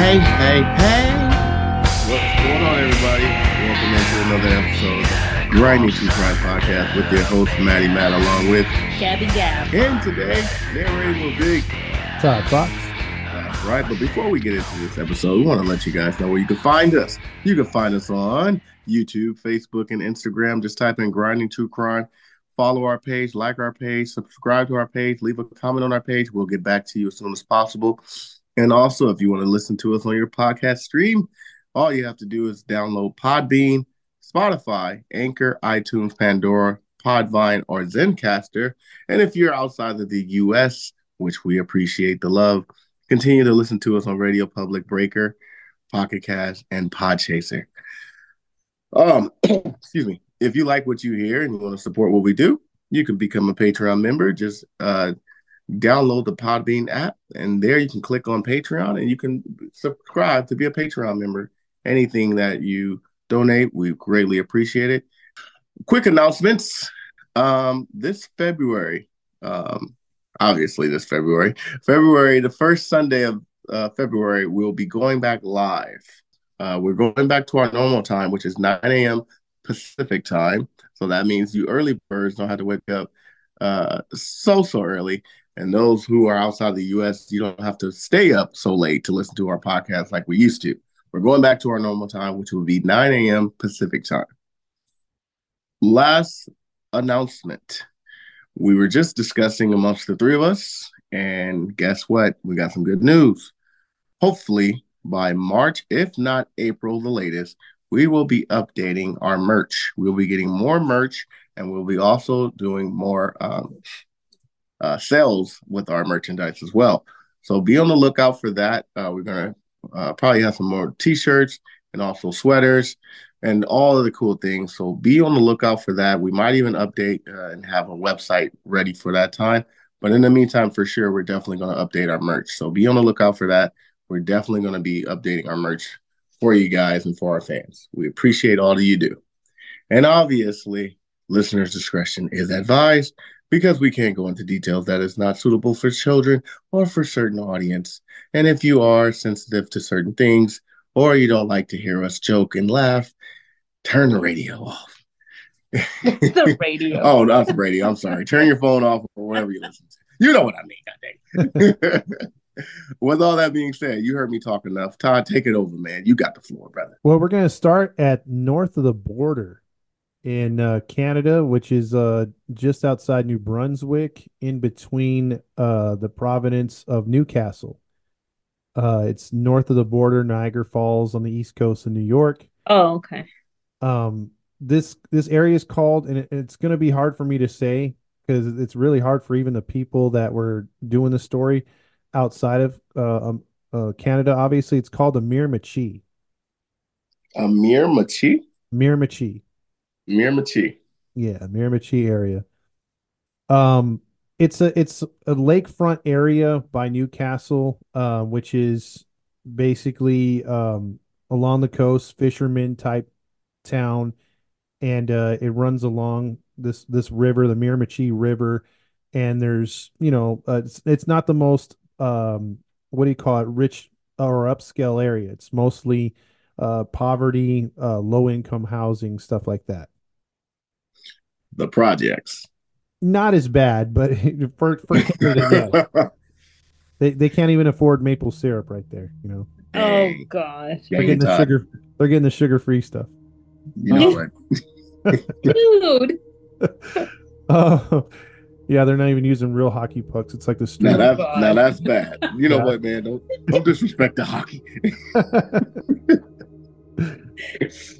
Hey, hey, hey! What's going on, everybody? Welcome into another episode of Grinding True Crime Podcast with your host, Maddie Matt, along with. Gabby Gab. And today, narrating will be. Todd Fox. That's right, but before we get into this episode, we want to let you guys know where you can find us. You can find us on YouTube, Facebook, and Instagram. Just type in Grinding True Crime. Follow our page, like our page, subscribe to our page, leave a comment on our page. We'll get back to you as soon as possible. And also, if you want to listen to us on your podcast stream, all you have to do is download Podbean, Spotify, Anchor, iTunes, Pandora, Podvine, or Zencastr. And if you're outside of the US, which we appreciate the love, continue to listen to us on Radio Public Breaker, Pocket Cast, and Podchaser. Um, excuse me. If you like what you hear and you want to support what we do, you can become a Patreon member. Just uh, download the Podbean app, and there you can click on Patreon and you can subscribe to be a Patreon member. Anything that you donate, we greatly appreciate it. Quick announcements. Um, this February, um, obviously this February, February, the first Sunday of uh, February, we'll be going back live. Uh, we're going back to our normal time, which is 9 a.m. Pacific time. So that means you early birds don't have to wake up uh, so, so early. And those who are outside the US, you don't have to stay up so late to listen to our podcast like we used to. We're going back to our normal time, which will be 9 a.m. Pacific time. Last announcement. We were just discussing amongst the three of us, and guess what? We got some good news. Hopefully, by March, if not April, the latest, we will be updating our merch. We'll be getting more merch, and we'll be also doing more um, uh, sales with our merchandise as well. So be on the lookout for that. Uh, we're gonna uh, probably have some more T-shirts and also sweaters and all of the cool things. So be on the lookout for that. We might even update uh, and have a website ready for that time. But in the meantime, for sure, we're definitely going to update our merch. So be on the lookout for that. We're definitely going to be updating our merch for you guys and for our fans. We appreciate all that you do. And obviously, listeners' discretion is advised because we can't go into details that is not suitable for children or for certain audience. And if you are sensitive to certain things or you don't like to hear us joke and laugh, turn the radio off. The radio. oh, not the radio. I'm sorry. Turn your phone off or whatever you listen to. You know what I mean, goddamn. With all that being said, you heard me talk enough. Todd, take it over, man. You got the floor, brother. Well, we're going to start at north of the border in uh, Canada, which is uh, just outside New Brunswick, in between uh, the province of Newcastle. Uh, it's north of the border, Niagara Falls on the east coast of New York. Oh, okay. Um, this this area is called, and it, it's going to be hard for me to say because it's really hard for even the people that were doing the story outside of uh, um, uh, Canada. Obviously, it's called the Miramichi. Amir Machi? Mir Machi? Miramichi. Yeah, Miramichi area. Um, it's a it's a lakefront area by Newcastle, uh, which is basically um along the coast, fisherman type town, and uh, it runs along this this river, the Miramichi River, and there's you know uh, it's it's not the most um what do you call it rich or upscale area. It's mostly uh poverty, uh low income housing, stuff like that. The projects. not as bad, but for for Canada, yeah. they they can't even afford maple syrup right there. You know, Oh Dang. gosh. they're Dang getting the Todd. sugar. They're getting the sugar free stuff. You know what? Dude. Uh, Yeah, they're not even using real hockey pucks. It's like the Now street. that's now that's bad. You know Yeah. what, man? Don't don't disrespect the hockey.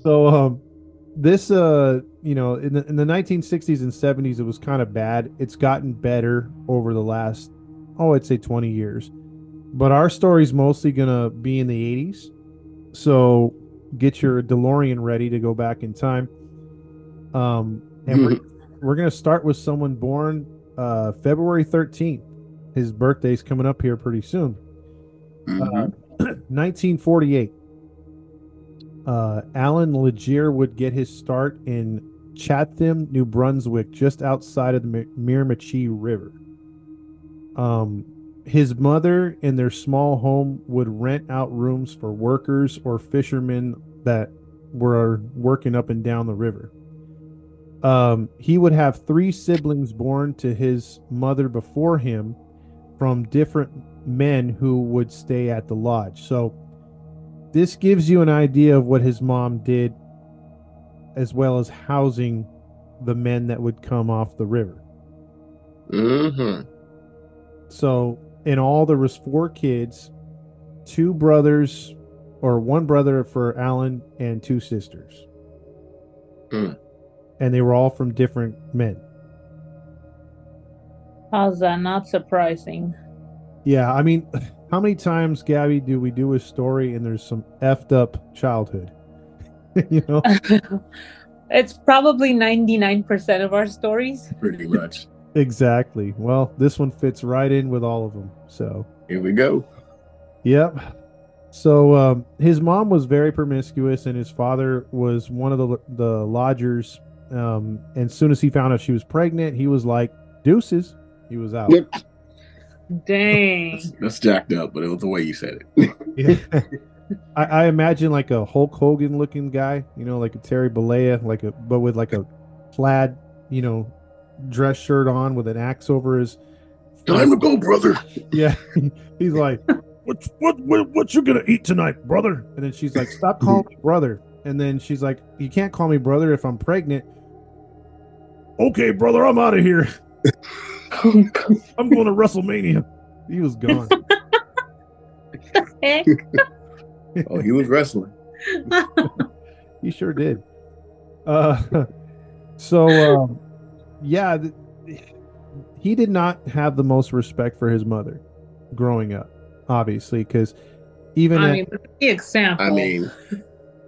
so um this uh you know in the in the 1960s and 70s it was kind of bad. It's gotten better over the last oh i'd say 20 years. But our story's mostly gonna be in the 80s so get your delorean ready to go back in time. Um and we're, we're gonna start with someone born uh february 13th his birthday's coming up here pretty soon. Mhm. 1948. Uh, Allan Legere would get his start in Chatham, New Brunswick, just outside of the Miramichi River. Um, his mother in their small home would rent out rooms for workers or fishermen that were working up and down the river. Um, he would have three siblings born to his mother before him from different men who would stay at the lodge. So this gives you an idea of what his mom did as well as housing the men that would come off the river. Mm-hmm. So in all there was four kids, two brothers or one brother for Allan and two sisters. Hmm. And they were all from different men. How's that not surprising? Yeah, I mean, how many times, Gabby, do we do a story and there's some effed up childhood? you know? it's probably 99% of our stories. Pretty much. Exactly. Well, this one fits right in with all of them. So, Here we go. yep. So, um, his mom was very promiscuous, and his father was one of the the lodgers. Um, and as soon as he found out she was pregnant, he was like, "Deuces." He was out. Yep. Dang. That's, that's jacked up, but it was the way you said it. Yeah. I, I imagine like a Hulk Hogan looking guy, you know, like a Terry Bollea, like a but with like a plaid, you know, dress shirt on with an axe over his. Time to go, brother. Yeah, he's like, "What what what what you gonna eat tonight, brother?" And then she's like, "Stop calling me brother." And then she's like, "You can't call me brother if I'm pregnant." Okay, brother, I'm out of here. I'm going to WrestleMania. He was gone. Heck? Oh, he was wrestling. he sure did. Uh, so um, yeah, th- he did not have the most respect for his mother growing up, obviously, because even I at- mean, the example. I mean,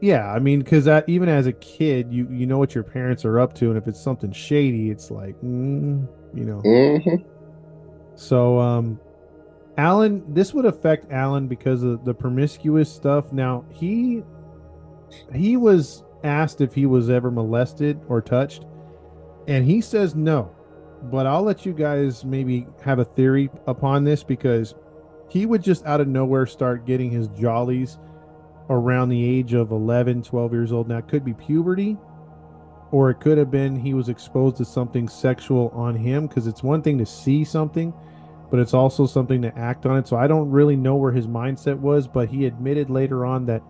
yeah, I mean, because even as a kid, you you know what your parents are up to, and if it's something shady, it's like, mm, you know. mhm. So, um, Allan, this would affect Allan because of the promiscuous stuff. Now he he was asked if he was ever molested or touched, and he says no. But I'll let you guys maybe have a theory upon this because he would just out of nowhere start getting his jollies around the age of 11, 12 years old. Now it could be puberty or it could have been he was exposed to something sexual on him because it's one thing to see something but it's also something to act on it. So i don't really know where his mindset was but he admitted later on that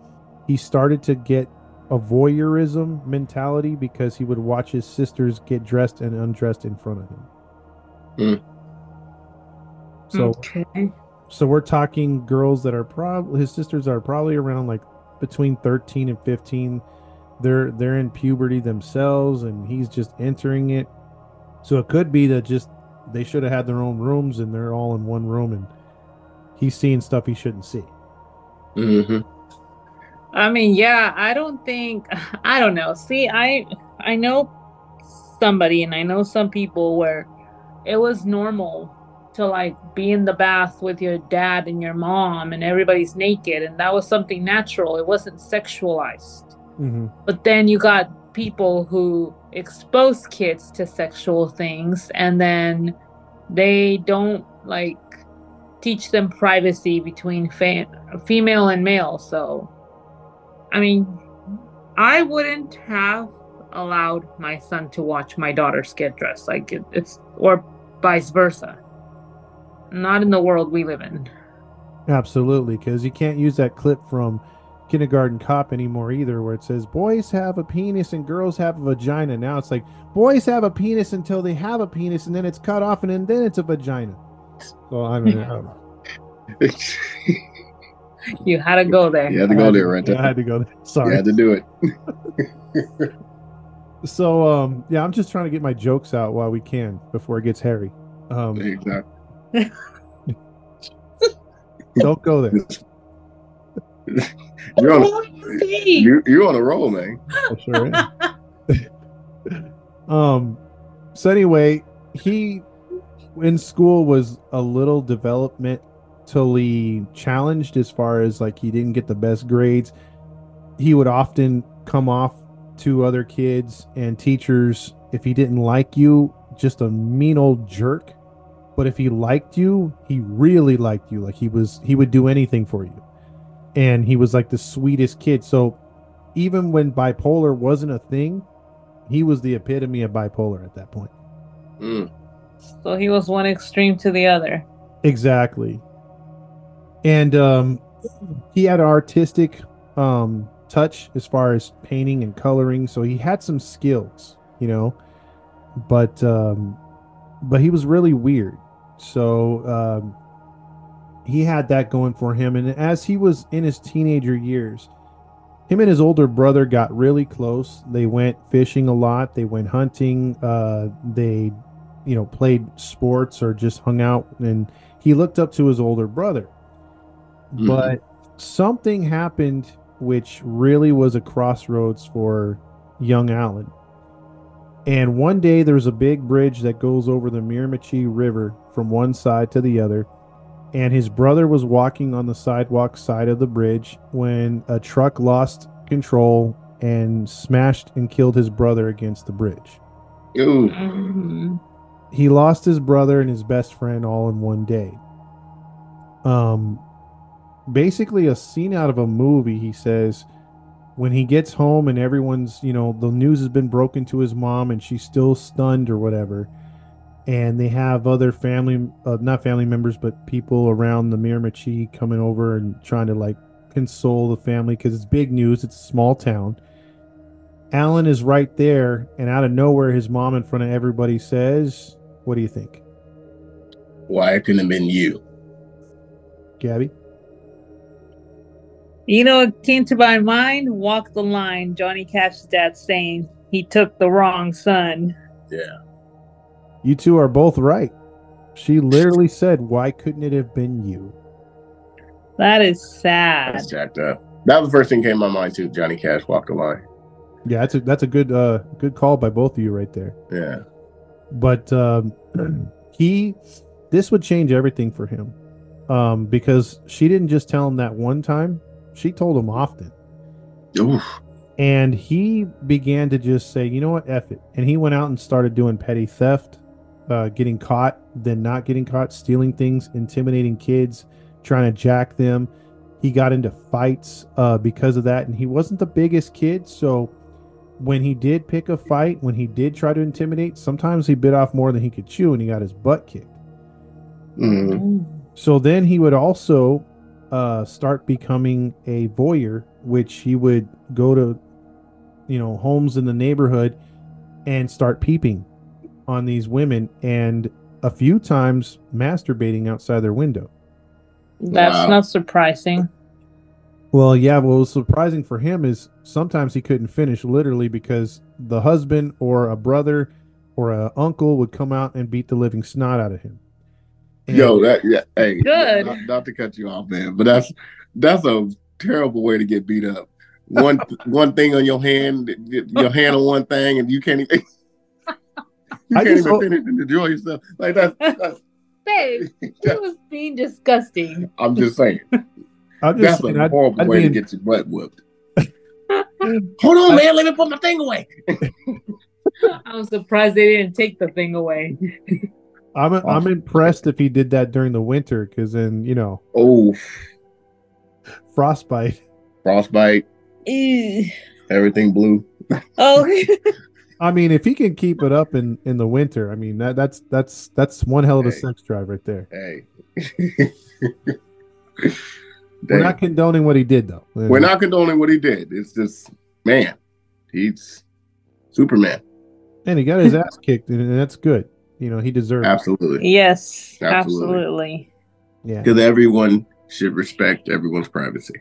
he started to get a voyeurism mentality because he would watch his sisters get dressed and undressed in front of him. Hmm. So okay. so we're talking girls that are probably his sisters are probably around like between 13 and 15 they're they're in puberty themselves and he's just entering it. So it could be that just they should have had their own rooms and they're all in one room and he's seeing stuff he shouldn't see Mhm. I mean, yeah, I don't think I don't know. See, I I know somebody and I know some people where it was normal to like be in the bath with your dad and your mom and everybody's naked and that was something natural. It wasn't sexualized. mm-hmm. But then you got people who expose kids to sexual things and then they don't like teach them privacy between fa- female and male. So, I mean, I wouldn't have allowed my son to watch my daughter's get dressed. Like it, it's, or vice versa. Not in the world we live in. absolutely because you can't use that clip from kindergarten cop anymore either, where it says boys have a penis and girls have a vagina. Now it's like boys have a penis until they have a penis, and then it's cut off, and then, then it's a vagina. So I mean, I don't know. You had to go there. you had to go there, right Yeah, I had to go there. Sorry. You had to do it. So um, yeah, I'm just trying to get my jokes out while we can before it gets hairy. Um, Exactly. don't go there. You're on, you, you're on a roll, man. I sure am. um so anyway he in school was a little developmentally challenged as far as like he didn't get the best grades. He would often come off to other kids and teachers if he didn't like you just a mean old jerk. But if he liked you he really liked you. Like he was he would do anything for you and he was like the sweetest kid so even when bipolar wasn't a thing, he was the epitome of bipolar at that point. Mm. So he was one extreme to the other. Exactly. And um he had an artistic um touch as far as painting and coloring, so he had some skills, you know. But um but he was really weird. So um he had that going for him and as he was in his teenager years, him and his older brother got really close. They went fishing a lot. They went hunting. Uh, they, you know, played sports or just hung out. And he looked up to his older brother. Mhm. But something happened which really was a crossroads for young Allan. And one day there's a big bridge that goes over the Miramichi River from one side to the other. And his brother was walking on the sidewalk side of the bridge when a truck lost control and smashed and killed his brother against the bridge. Ooh. Mhm. He lost his brother and his best friend all in one day. Um basically a scene out of a movie, he says when he gets home and everyone's, you know, the news has been broken to his mom and she's still stunned or whatever. And they have other family, uh, not family members, but people around the Miramichi coming over and trying to like console the family because it's big news. It's a small town. Allan is right there, and out of nowhere, his mom in front of everybody says, What do you think, Why it couldn't have been you? Gabby? You know, it came to my mind, walk the line, Johnny Cash's dad saying he took the wrong son. Yeah. You two are both right. She literally said, Why couldn't it have been you? That is sad. That's jacked up. That was the first thing that came to my mind too. Johnny Cash walked the line. Yeah, that's a that's a good uh good call by both of you right there. Yeah. But um he this would change everything for him. Um, because she didn't just tell him that one time, she told him often. Oof. And he began to just say, you know what, F it. And he went out and started doing petty theft, uh, getting caught, then not getting caught, stealing things, intimidating kids, trying to jack them. He got into fights uh, because of that. And he wasn't the biggest kid. So when he did pick a fight, when he did try to intimidate, sometimes he bit off more than he could chew and he got his butt kicked. Mm. So then he would also uh, start becoming a voyeur, which he would go to, you know, homes in the neighborhood and start peeping on these women and a few times masturbating outside their window. That's Wow. not surprising. Well, yeah, what was surprising for him is sometimes he couldn't finish literally because the husband or a brother or a uncle would come out and beat the living snot out of him. And- Yo, that yeah. Hey, Good. Not, not to cut you off, man, but that's that's a terrible way to get beat up. One one thing on your hand, your hand on one thing, and you can't even you I can't just even hope- finish and enjoy yourself. Like that's, that's Babe, he was being disgusting. I'm just saying. I'm just That's saying, a I'd- horrible I'd way be to get your butt whooped. Hold on, man. Let me put my thing away. I'm surprised they didn't take the thing away. I'm I'm impressed if he did that during the winter because then you know Oh, frostbite. frostbite, Ew. everything blue. oh, I mean, if he can keep it up in in the winter, I mean that that's that's that's one hell of a Hey. sex drive right there. Hey. We're not condoning what he did, though. We're not condoning what he did. It's just man, he's Superman. And he got his ass kicked, and that's good. You know, he deserved. it. Absolutely. Yes, Absolutely. absolutely. Yeah, Because everyone should respect everyone's privacy.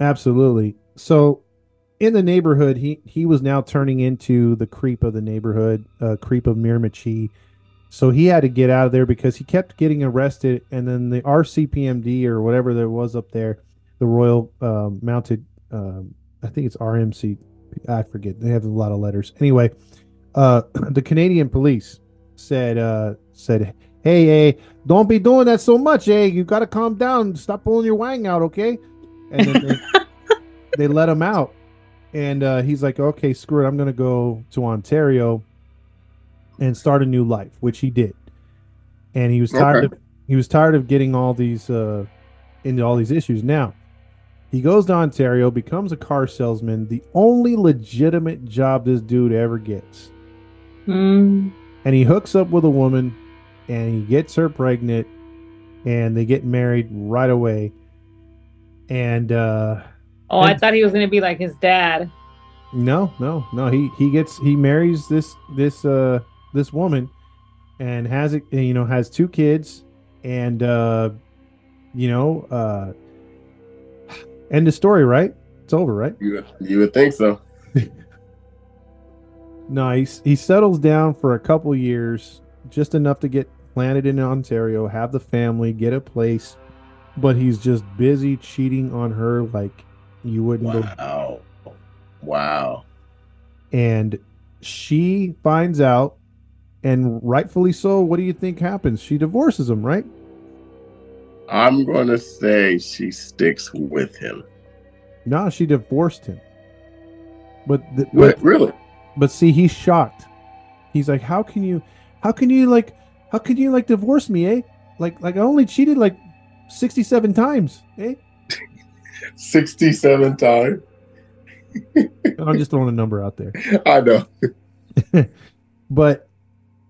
absolutely. So, in the neighborhood, he he was now turning into the creep of the neighborhood, uh, creep of Miramichi. So he had to get out of there because he kept getting arrested, and then the RCPMD or whatever there was up there, the Royal um, Mounted, um, I think it's RMC, I forget. They have a lot of letters. Anyway, uh, the Canadian police said uh, said, "Hey, hey, don't be doing that so much, hey. You got to calm down. Stop pulling your wang out, okay?" And then they, they let him out, and uh, he's like, "Okay, screw it. I'm gonna go to Ontario and start a new life," which he did. And he was tired Okay. of he was tired of getting all these uh, into all these issues. Now he goes to Ontario, becomes a car salesman, the only legitimate job this dude ever gets Mm. and he hooks up with a woman and he gets her pregnant and they get married right away and uh Oh, I thought he was gonna be like his dad. no no no he he gets he marries this this uh this woman and has it you know has two kids and uh you know uh end the story right it's over right You you would think so. No, he, he settles down for a couple years, just enough to get planted in Ontario, have the family, get a place, but he's just busy cheating on her like you wouldn't. Wow. Wow. And she finds out, and rightfully so. What do you think happens? She divorces him, right? I'm gonna say she sticks with him. No, she divorced him. But the, What but really? But see, he's shocked. He's like, "How can you? How can you like? How can you like divorce me, eh? Like, like I only cheated like sixty-seven times, eh? 67 times. I'm just throwing a number out there. I know. But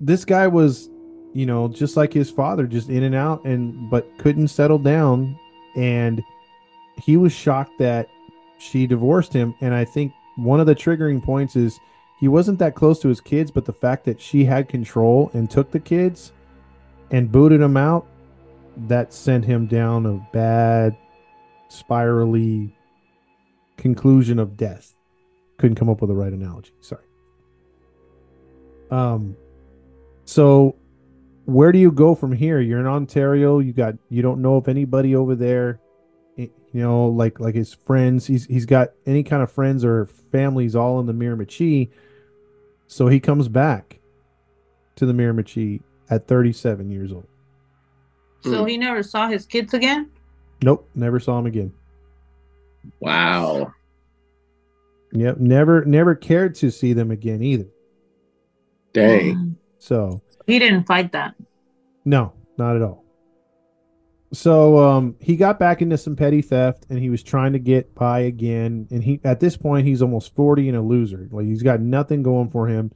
this guy was, you know, just like his father, just in and out, and but couldn't settle down, and he was shocked that she divorced him. And I think one of the triggering points is he wasn't that close to his kids, but the fact that she had control and took the kids and booted him out, that sent him down a bad, spirally conclusion of death. Couldn't come up with the right analogy. Sorry. Um, so where do you go from here? You're in Ontario. You got you don't know if anybody over there. You know, like like his friends. He's he's got any kind of friends or families all in the Miramichi. So he comes back to the Miramichi at 37 years old. So he never saw his kids again. Nope, never saw him again. Wow. Yep, never never cared to see them again either. Dang. So He didn't fight that. No, not at all. So um he got back into some petty theft and he was trying to get by again and he at this point he's almost 40 and a loser. Like he's got nothing going for him.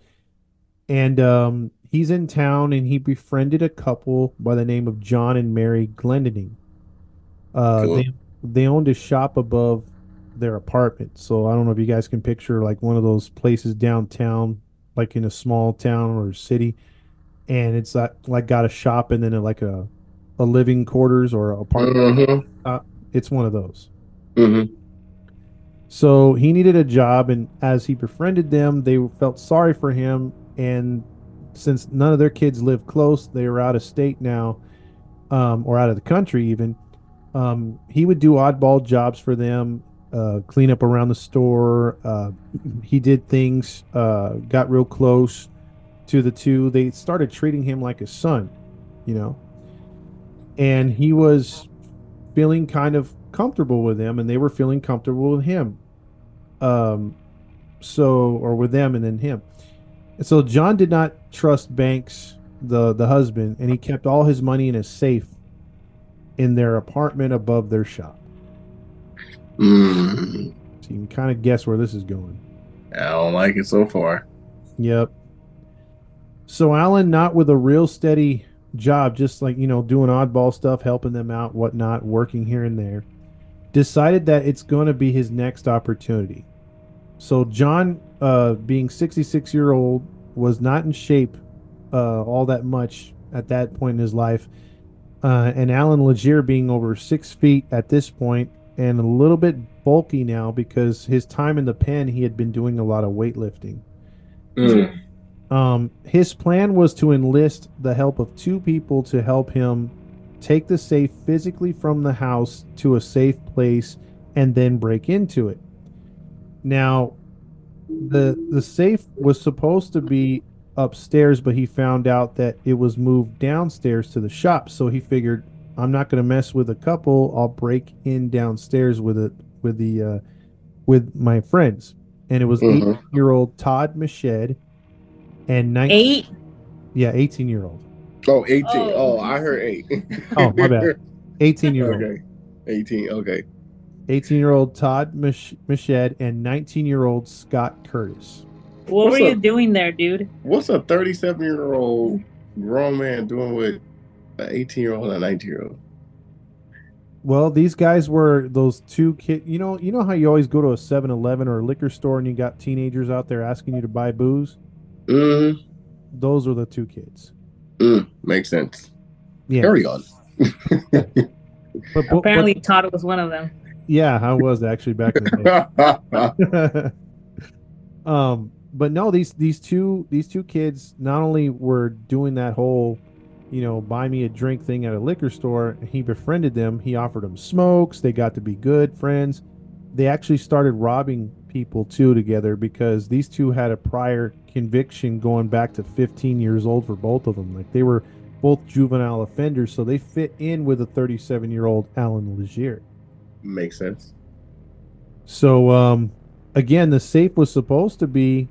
And um he's in town and he befriended a couple by the name of John and Mary Glendinning. Uh Cool. they they owned a shop above their apartment. So I don't know if you guys can picture like one of those places downtown like in a small town or city and it's like, like got a shop and then a, like a a living quarters or apartment. Mm-hmm. It's one of those. Mm-hmm. So he needed a job, and as he befriended them, they felt sorry for him. And since none of their kids live close, they were out of state now, um, or out of the country even. Um, he would do oddball jobs for them, uh, clean up around the store. Uh, he did things, uh, got real close to the two. They started treating him like a son, you know. And he was feeling kind of comfortable with them, and they were feeling comfortable with him. Um, so or with them and then him. And so John did not trust Banks, the the husband, and he kept all his money in a safe in their apartment above their shop. Mm. So you can kind of guess where this is going. I don't like it so far. Yep. So Allan, not with a real steady job, just like you know, doing oddball stuff, helping them out, whatnot, working here and there. decided that it's going to be his next opportunity. So John, uh, being 66 year old, was not in shape uh, all that much at that point in his life, uh, and Allan Legere being over six feet at this point and a little bit bulky now because his time in the pen he had been doing a lot of weightlifting. Mm. Um, his plan was to enlist the help of two people to help him take the safe physically from the house to a safe place and then break into it. Now, the the safe was supposed to be upstairs, but he found out that it was moved downstairs to the shop. So he figured, I'm not going to mess with a couple. I'll break in downstairs with it with the uh, with my friends. And it was Mhm. eight year old Todd Matchett and nine Eight. yeah, eighteen year old. Oh, 18. Oh. Oh, I heard eight. Oh, my bad. Eighteen year old. okay. 18. Okay. 18 year old Todd Mich- Matchett and 19 year old Scott Curtis. What What's were you up? doing there, dude? What's a 37 year old grown man doing with an 18 year old and a 19 year old? Well, these guys were those two kid. You know, you know how you always go to a 7-Eleven or a liquor store and you got teenagers out there asking you to buy booze. Mm, Those are the two kids. mm, makes sense. Yeah, Carry on. but, but- but- Apparently, Todd was one of them. yeah, I was actually back in the day. um, but no, these these two these two kids not only were doing that whole, you know, buy me a drink thing at a liquor store. He befriended them. He offered them smokes. They got to be good friends. They actually started robbing people too together because these two had a prior conviction going back to 15 years old for both of them. Like they were both juvenile offenders, so they fit in with a 37 year old Allan Legere. makes sense. So um again, the safe was supposed to be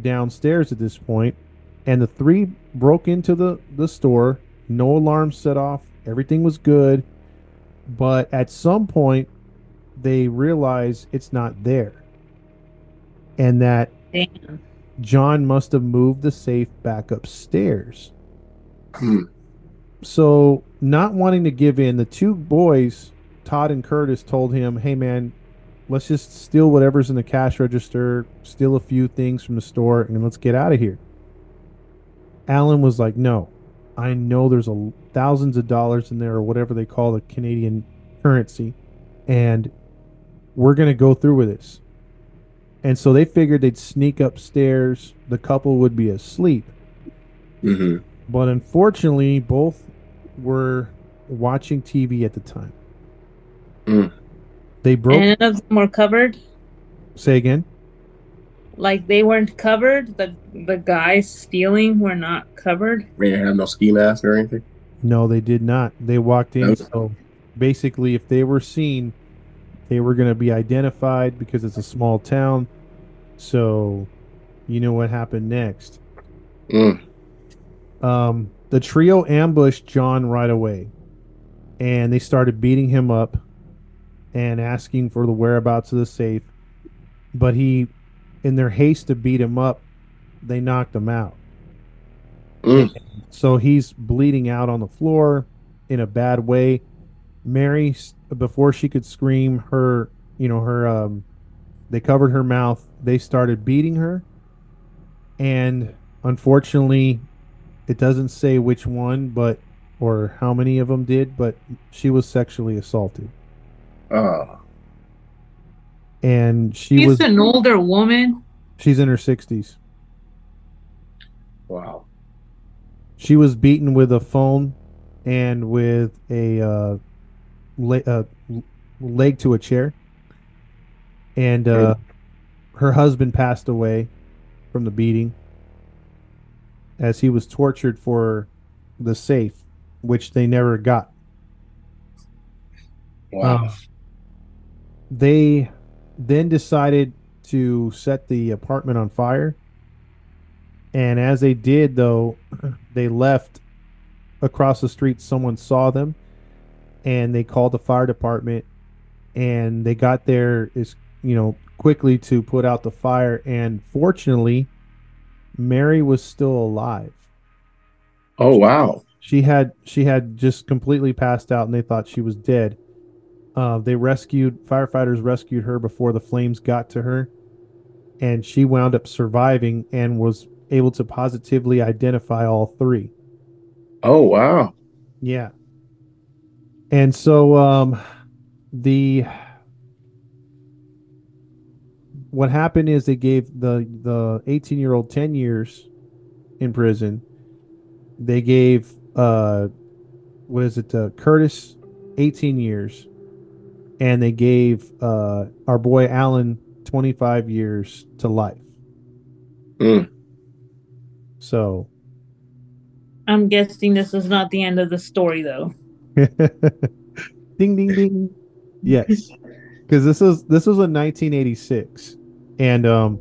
downstairs at this point, and the three broke into the the store. No alarm set off. Everything was good, but at some point they realize it's not there. And that Damn. John must have moved the safe back upstairs. Hmm. So, not wanting to give in, the two boys, Todd and Curtis, told him, "Hey, man, let's just steal whatever's in the cash register, steal a few things from the store, and let's get out of here." Allan was like, "No, I know there's a thousands of dollars in there, or whatever they call the Canadian currency, and we're gonna go through with this." And so they figured they'd sneak upstairs. The couple would be asleep. hmm But unfortunately, both were watching TV at the time. Mm. They broke. And none of them were covered. say again. Like they weren't covered. The the guys stealing were not covered. They didn't have no ski mask or anything. No, they did not. They walked in. Nope. So basically, if they were seen, they were going to be identified because it's a small town. So, you know what happened next. Mm. Um, the trio ambushed John right away, and they started beating him up and asking for the whereabouts of the safe. But he, in their haste to beat him up, they knocked him out. Mm. So he's bleeding out on the floor in a bad way. Mary, before she could scream, her, you know, her, um, they covered her mouth. They started beating her. And unfortunately, it doesn't say which one, but, or how many of them did, but she was sexually assaulted. Oh. And she She's was, an older woman. she's in her 60s. Wow. She was beaten with a phone and with a uh, le- uh, leg to a chair. And uh, her husband passed away from the beating as he was tortured for the safe, which they never got. Wow. Um, they then decided to set the apartment on fire. And as they did, though, they left across the street. Someone saw them and they called the fire department. And they got there as you know quickly to put out the fire. And fortunately, Mary was still alive. oh wow. She had she had just completely passed out, and they thought she was dead. Uh, they rescued firefighters rescued her before the flames got to her, and she wound up surviving and was able to positively identify all three. Oh wow. Yeah. And so um the what happened is they gave the the 18 year old 10 years in prison. They gave uh what is it uh, Curtis 18 years and they gave uh our boy Allan 25 years to life. Mm. So I'm guessing this is not the end of the story, though. ding ding ding. Yes. Cuz this was this was in 1986. And um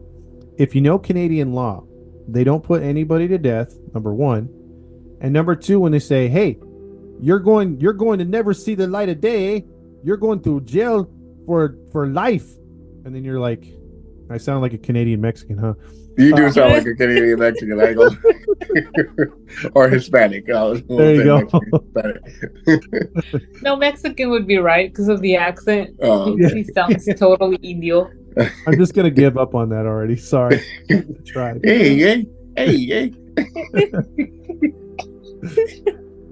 if you know Canadian law, they don't put anybody to death, number 1. And number 2 when they say, "Hey, you're going you're going to never see the light of day. You're going to jail for for life." And then you're like I sound like a Canadian Mexican, huh? You do Uh, sound like a Canadian Mexican, I go. or Hispanic. I was There you go. Mexican, No, Mexican would be right because of the accent. Oh, He sounds totally Indio. I'm just going to give up on that already. Sorry. Tried. hey, hey, hey, hey.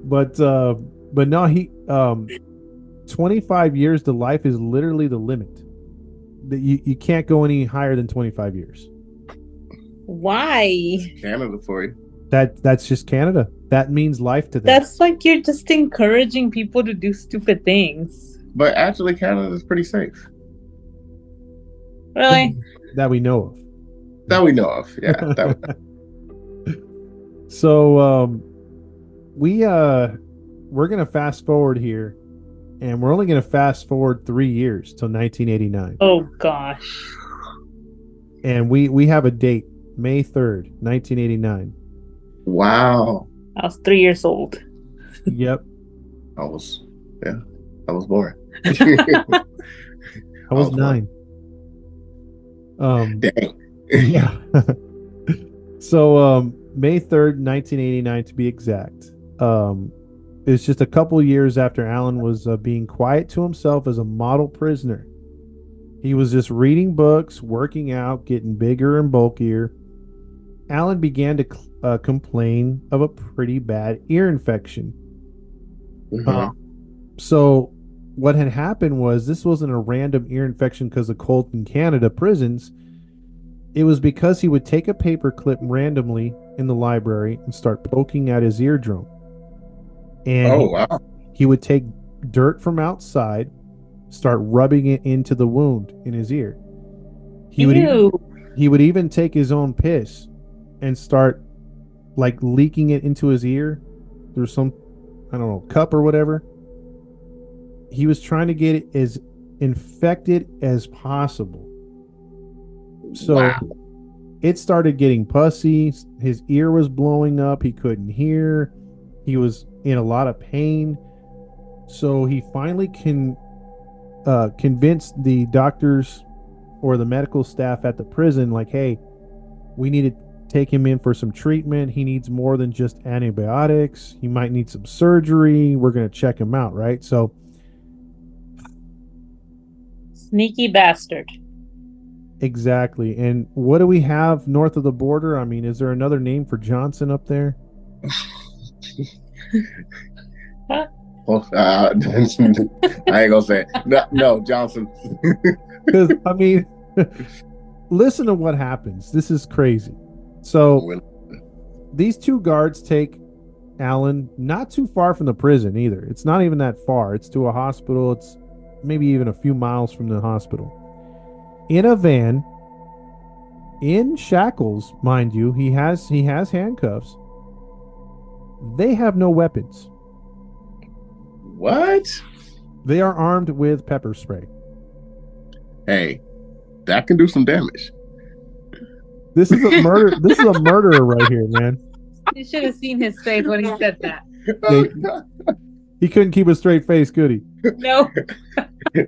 but uh but no he um 25 years to life is literally the limit that you, you can't go any higher than 25 years Why? Canada for you. that that's just canada that means life to them That's like you're just encouraging people to do stupid things. But actually, Canada is pretty safe. Really? that we know of That we know of. Yeah. That, so um we uh we're gonna fast forward here and we're only gonna fast forward three years till 1989 Oh gosh. and we we have a date may 3rd 1989 wow. I was three years old. yep I was, yeah, I was born. i was Oh, boy. nine um Dang. yeah. so um May 3rd, 1989 to be exact. Um it's just a couple years after Allan was uh, being quiet to himself as a model prisoner. He was just reading books, working out, getting bigger and bulkier. Allan began to cl- uh, complain of a pretty bad ear infection. Mhm. Uh, so what had happened was this wasn't a random ear infection because of cold in Canada prisons. It was because he would take a paper clip randomly in the library and start poking at his eardrum. And oh he- wow. he would take dirt from outside, start rubbing it into the wound in his ear. He would even, he would even take his own piss and start like leaking it into his ear through some I don't know cup or whatever. He was trying to get it as infected as possible. So Wow. it started getting pussy. His ear was blowing up. He couldn't hear. He was in a lot of pain. So he finally can uh, convinced the doctors or the medical staff at the prison, like, hey, we need to take him in for some treatment. He needs more than just antibiotics. He might need some surgery. We're going to check him out, right? So Sneaky bastard. Exactly. And what do we have north of the border? I mean, is there another name for Johnson up there? Well, uh, I ain't gonna say it. No, no Johnson. Because, I mean, listen to what happens. This is crazy. So, these two guards take Alan not too far from the prison either. It's not even that far. It's to a hospital. It's maybe even a few miles from the hospital. In a van, in shackles, mind you. He has he has handcuffs. They have no weapons. What? They are armed with pepper spray. Hey, that can do some damage. This is a murder. this is a murderer right here, man. You should have seen his face when he said that. They- He couldn't keep a straight face, could he? No. hey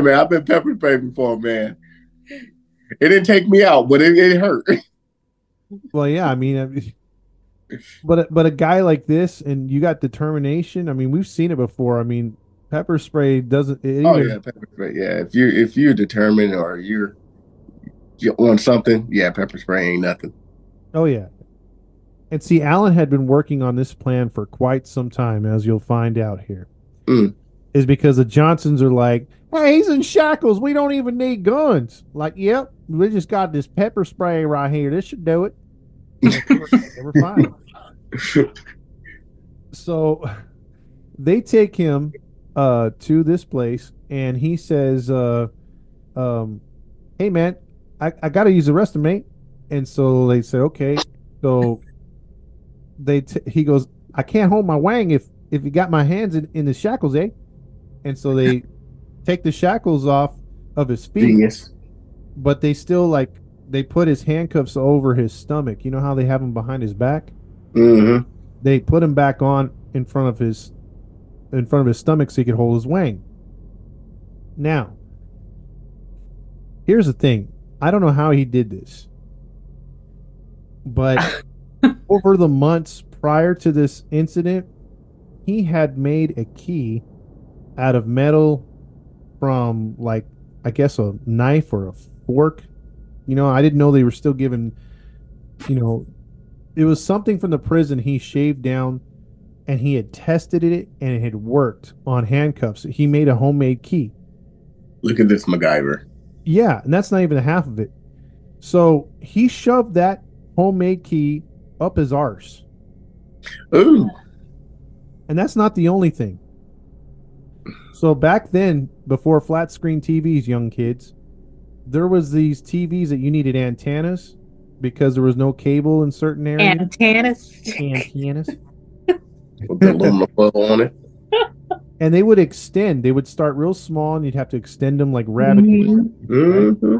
man, I've been pepper sprayed before, man. It didn't take me out, but it, it hurt. Well, yeah, I mean, but but a guy like this, and you got determination. I mean, we've seen it before. I mean, pepper spray doesn't. It Oh even- yeah, pepper spray. Yeah, if you're if you're determined or you're you on something, yeah, pepper spray ain't nothing. Oh yeah. And see, Allan had been working on this plan for quite some time, as you'll find out here. Mm. Is because the Johnsons are like, hey, he's in shackles. We don't even need guns. Like, yep, we just got this pepper spray right here. This should do it. They were- fine. So they take him uh, to this place, and he says, uh, um, "Hey man, I, I got to use the restroom, mate." And so they said, "Okay." So they t- he goes, "I can't hold my wang if if you got my hands in, in the shackles, eh?" And so they take the shackles off of his feet, but they still like they put his handcuffs over his stomach. You know how they have him behind his back? Mm-hmm. they put him back on in front of his in front of his stomach so he could hold his wang. Now, here's the thing. I don't know how he did this. But over the months prior to this incident, he had made a key out of metal from like I guess a knife or a fork. You know, I didn't know they were still giving you know it was something from the prison he shaved down and he had tested it and it had worked on handcuffs. He made a homemade key. Look at this MacGyver. Yeah, and that's not even half of it. So he shoved that homemade key up his arse. Ooh. And that's not the only thing. So back then, before flat screen TVs, young kids, there was these TVs that you needed antennas because there was no cable in certain areas. Antennas. antennas. With the aluminum foil on it. and they would extend. They would start real small, and you'd have to extend them like rabbit. Mhm. Mm-hmm.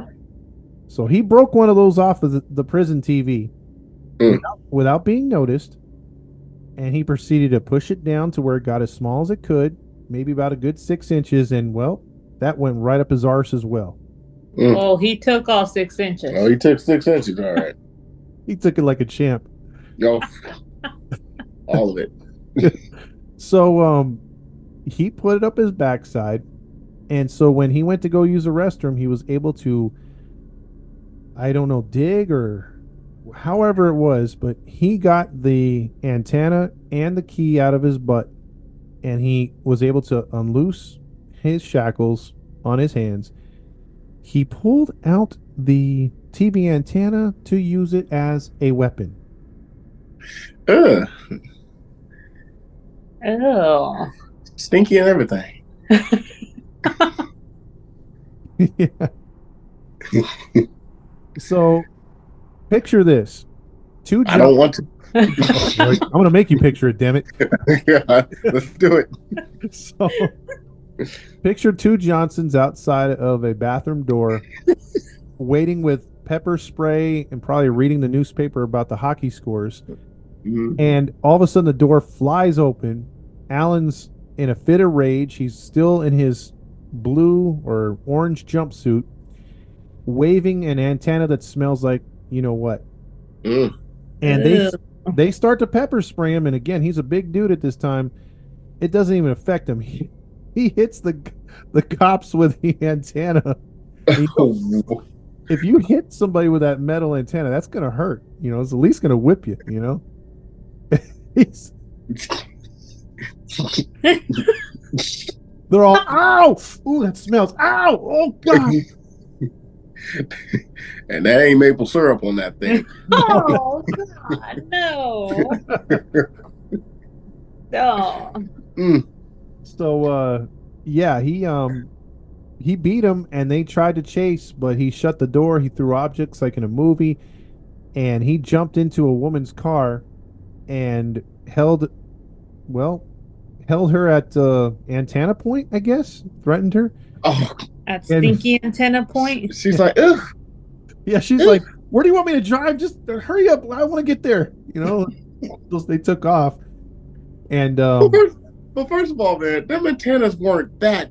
So he broke one of those off of the, the prison TV Mm. without, without being noticed, and he proceeded to push it down to where it got as small as it could, maybe about a good six inches, and well, that went right up his arse as well. Mm. Oh, he took all six inches. Oh, he took six inches. All right. He took it like a champ. Yo. All of it. So um, he put it up his backside, and so when he went to go use a restroom, he was able to, I don't know, dig or however it was, but he got the antenna and the key out of his butt, and he was able to unloose his shackles on his hands. He pulled out the TV antenna to use it as a weapon. Ugh. Oh. Stinky and everything. yeah. so, picture this: two. I don't want to. I'm gonna make you picture it. Damn it! yeah, let's do it. So, picture two Johnsons outside of a bathroom door, waiting with pepper spray and probably reading the newspaper about the hockey scores. Mhm. And all of a sudden, the door flies open. Allan's in a fit of rage. He's still in his blue or orange jumpsuit, waving an antenna that smells like you know what. Mm. And they they start to pepper spray him. And again, he's a big dude at this time. It doesn't even affect him. He, he hits the the cops with the antenna. Oh, if you hit somebody with that metal antenna, that's gonna hurt. You know, it's at least gonna whip you. You know. He's- they're all ow! Ooh, that smells. Ow! Oh God! and that ain't maple syrup on that thing. Oh God, no. Oh. So uh yeah, he um he beat him and they tried to chase, but he shut the door, he threw objects like in a movie, and he jumped into a woman's car and held well held her at uh antenna point, I guess. Threatened her. Oh, At And- stinky antenna point. she's like, ugh. Yeah, she's like, Where do you want me to drive? Just uh, hurry up, I want to get there. You know. they took off. And um But first, of all, man, them antennas weren't that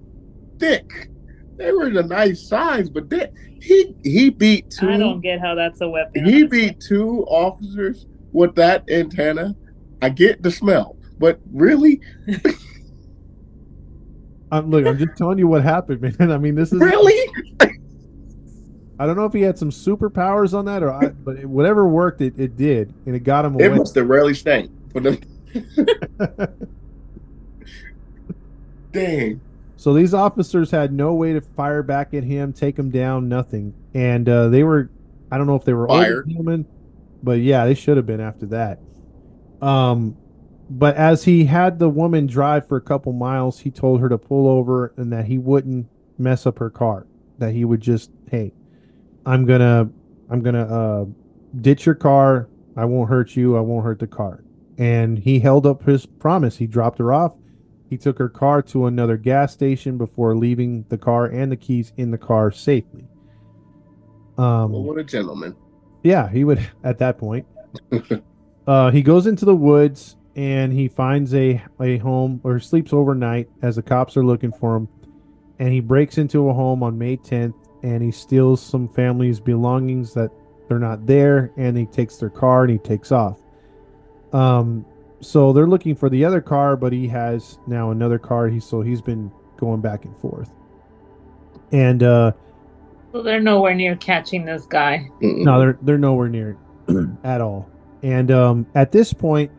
thick. They were the nice size, but they, he he beat two. I don't get how that's a weapon. he honestly. beat two officers with that antenna. I get the smell, but really, I'm, look, I'm just telling you what happened, man. I mean, this is Really? I don't know if he had some superpowers on that or I, but it- whatever worked, it, it did, and it got him It away. must have rarely stank. Dang. So these officers had no way to fire back at him, take him down, nothing. And uh, they were, I don't know if they were Fired. gentlemen, but yeah, they should have been after that. Um, but as he had the woman drive for a couple miles, he told her to pull over and that he wouldn't mess up her car. That he would just, hey, I'm gonna, I'm gonna uh, ditch your car. I won't hurt you. I won't hurt the car. And he held up his promise. He dropped her off. He took her car to another gas station before leaving the car and the keys in the car safely. Um, Well, what a gentleman. yeah, he would at that point. uh, he goes into the woods and he finds a a home or sleeps overnight as the cops are looking for him. And he breaks into a home on May 10th and he steals some family's belongings that they're not there and he takes their car and he takes off. Um so they're looking for the other car but he has now another car he so he's been going back and forth. And uh So they're nowhere near catching this guy. No, they're they're nowhere near at all. And um, at this point,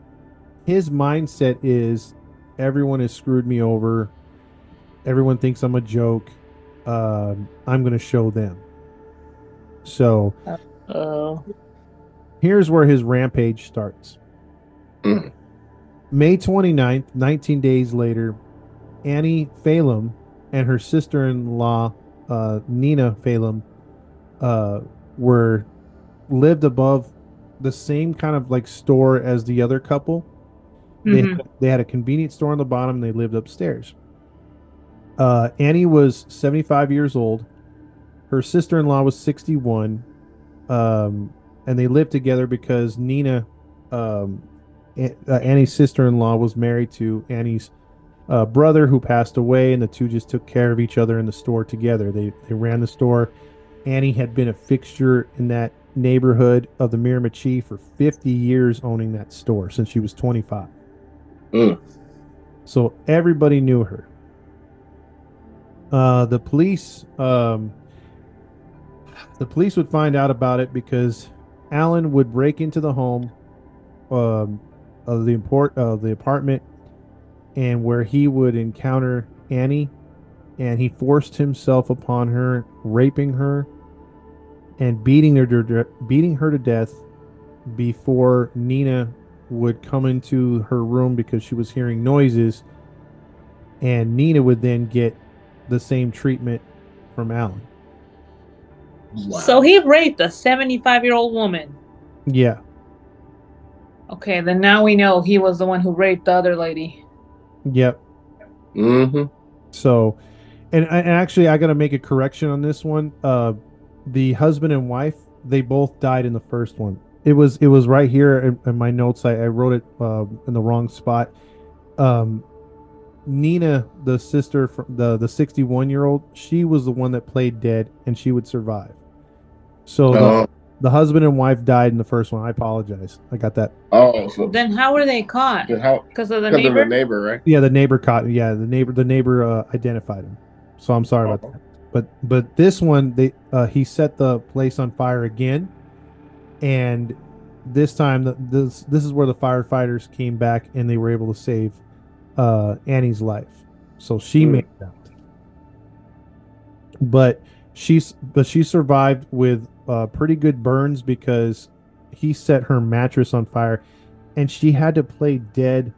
his mindset is everyone has screwed me over. Everyone thinks I'm a joke. Um, I'm going to show them. So Oh, here's where his rampage starts. Mm. May 29th, 19 days later, Annie Phelan and her sister in law, uh, Nina Phelan, uh, were lived above the same kind of like store as the other couple. They, Mhm. they had a convenience store on the bottom and they lived upstairs. Uh, Annie was 75 years old. Her sister in law was 61. Um, and they lived together because Nina, um, uh, Annie's sister in law, was married to Annie's uh, brother who passed away, and the two just took care of each other in the store together. They, they ran the store. Annie had been a fixture in that neighborhood of the Miramichi for 50 years, owning that store since she was 25. Mm. So everybody knew her. Uh, the police, um, the police would find out about it because Allan would break into the home, um, of the import of the apartment, and where he would encounter Annie, and he forced himself upon her, raping her, and beating her to, beating her to death before Nina would come into her room because she was hearing noises, and Nina would then get the same treatment from Allan. Wow. So he raped a 75 year old woman. Yeah, Okay, then now we know he was the one who raped the other lady. yep. hmm So, and, and actually, I got to make a correction on this one. Uh, the husband and wife, they both died in the first one. It was it was right here in, in my notes. I, I wrote it uh, in the wrong spot. Um, Nina, the sister, from the the sixty one year old, she was the one that played dead, and she would survive. So the, Oh, the husband and wife died in the first one. I apologize. I got that. oh, so Then how were they caught? how? Because of the Because of neighbor? the neighbor, right? Yeah, the neighbor caught. Yeah, the neighbor. The neighbor uh, identified him. So I'm sorry about that. But but this one, they uh, he set the place on fire again, and this time the, this this is where the firefighters came back and they were able to save uh, Annie's life. So she Hmm. made it out. But she's but she survived with uh, pretty good burns because he set her mattress on fire, and she had to play dead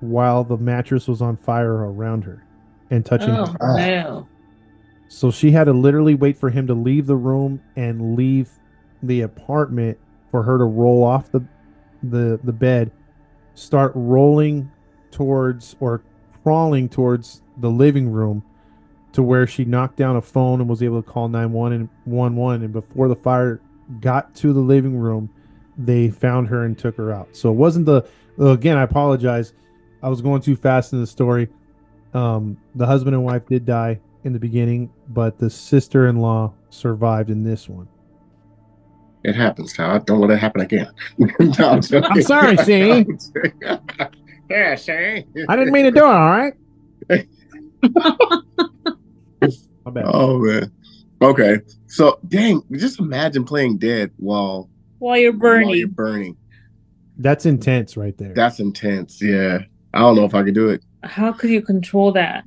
while the mattress was on fire around her and touching her. Oh, Ah. no. So she had to literally wait for him to leave the room and leave the apartment for her to roll off the the the bed, start rolling towards or crawling towards the living room to where she knocked down a phone and was able to call 911 and before the fire got to the living room they found her and took her out so it wasn't the again i apologize i was going too fast in the story um, the husband and wife did die in the beginning but the sister-in-law survived in this one It happens, Todd. Don't let it happen again. No, I'm. I'm sorry, see? yeah, see. i didn't mean to do it all right My bad. Oh man. Okay. So dang, just imagine playing dead while, While you're while you're burning. burning. That's intense right there. That's intense. Yeah. I don't know if I could do it. How could you control that?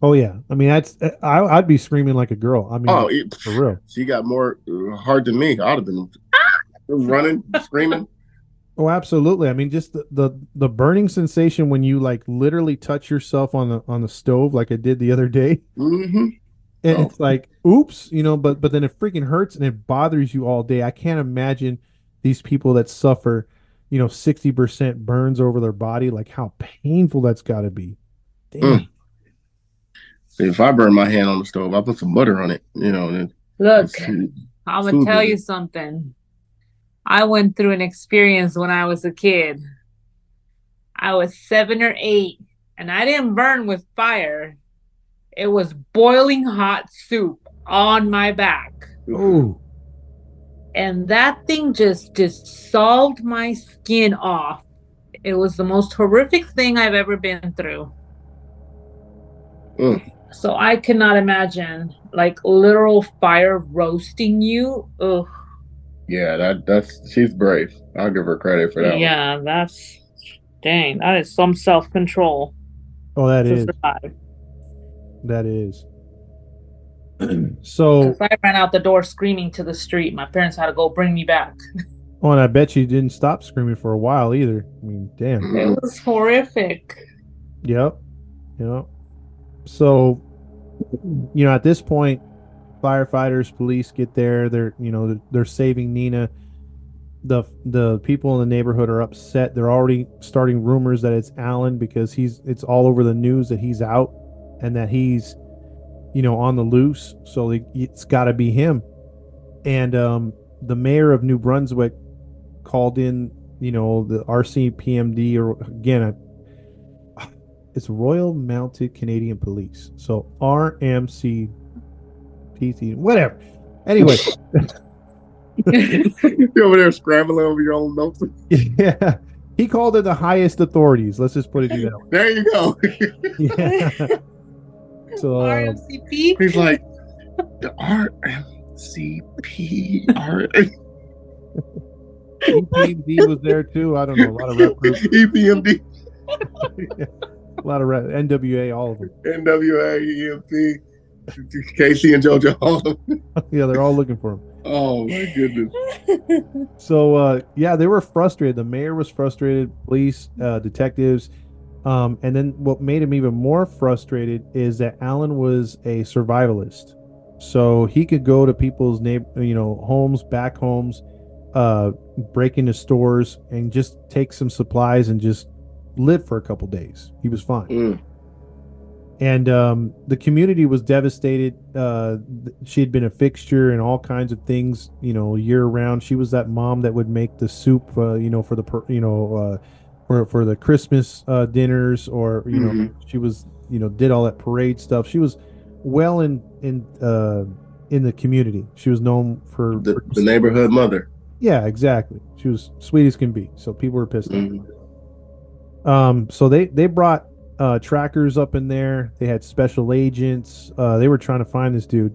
oh yeah. I mean, that's I, I'd be screaming like a girl. I mean, Oh, it, for real. she got more uh, hard than me. I'd have been running, screaming. Oh, absolutely. I mean, just the, the the burning sensation when you like literally touch yourself on the on the stove, like I did the other day. hmm And Oh. it's like, oops, you know, but but then it freaking hurts and it bothers you all day. I can't imagine these people that suffer, you know, sixty percent burns over their body. Like how painful that's got to be. Damn. Mm. If I burn my hand on the stove, I put some butter on it. You know, Look, I'm gonna tell you something. I went through an experience when I was a kid. I was seven or eight, and I didn't burn with fire. It was boiling hot soup on my back. Oh, And that thing just dissolved my skin off. It was the most horrific thing I've ever been through. Mm. So I cannot imagine like literal fire roasting you. Ugh. Yeah, that that's she's brave. I'll give her credit for that. one. Yeah, that's dang. That is some self control oh, that is. Survive. That is. so, I ran out the door screaming to the street, my parents had to go bring me back. oh, and I bet you didn't stop screaming for a while either. I mean, damn. It was horrific. Yep. Yep. So, you know, at this point, firefighters, police get there. They're, you know, they're, saving Nina. The the people in the neighborhood are upset. They're already starting rumors that it's Allan because he's it's all over the news that he's out and that he's, you know, on the loose. So it's got to be him. And um, the mayor of New Brunswick called in, you know, the RCPMD or again, I it's Royal Mounted Canadian Police. So RMC PT, whatever. Anyway, You're over there scrambling over your own notes. yeah, he called it the highest authorities. Let's just put it that way. There you go. Yeah. so uh, RMCP? He's like the RMCP. R- EPMD was there too. I don't know a lot of rep groups, EPMD, a lot of rep, NWA, all of them. NWA, EMP, Casey and JoJo. all. Yeah, they're all looking for him. Oh my goodness. So uh, yeah, they were frustrated. The mayor was frustrated. Police, uh, detectives, um, and then what made him even more frustrated is that Allan was a survivalist. So he could go to people's neighbor, you know, homes, back homes, uh, break into stores, and just take some supplies and just live for a couple days. He was fine Mm. And um, the community was devastated. Uh, she had been a fixture in all kinds of things, you know, year round. She was that mom that would make the soup, uh, you know, for the per- you know, uh, for for the Christmas uh, dinners, or you know, Mhm. she was you know did all that parade stuff. She was well in in uh, in the community. She was known for, The, for the neighborhood mother. yeah, exactly. She was sweet as can be. So people were pissed off. Mhm. Um, so they they brought uh, trackers up in there. They had special agents. Uh, they were trying to find this dude,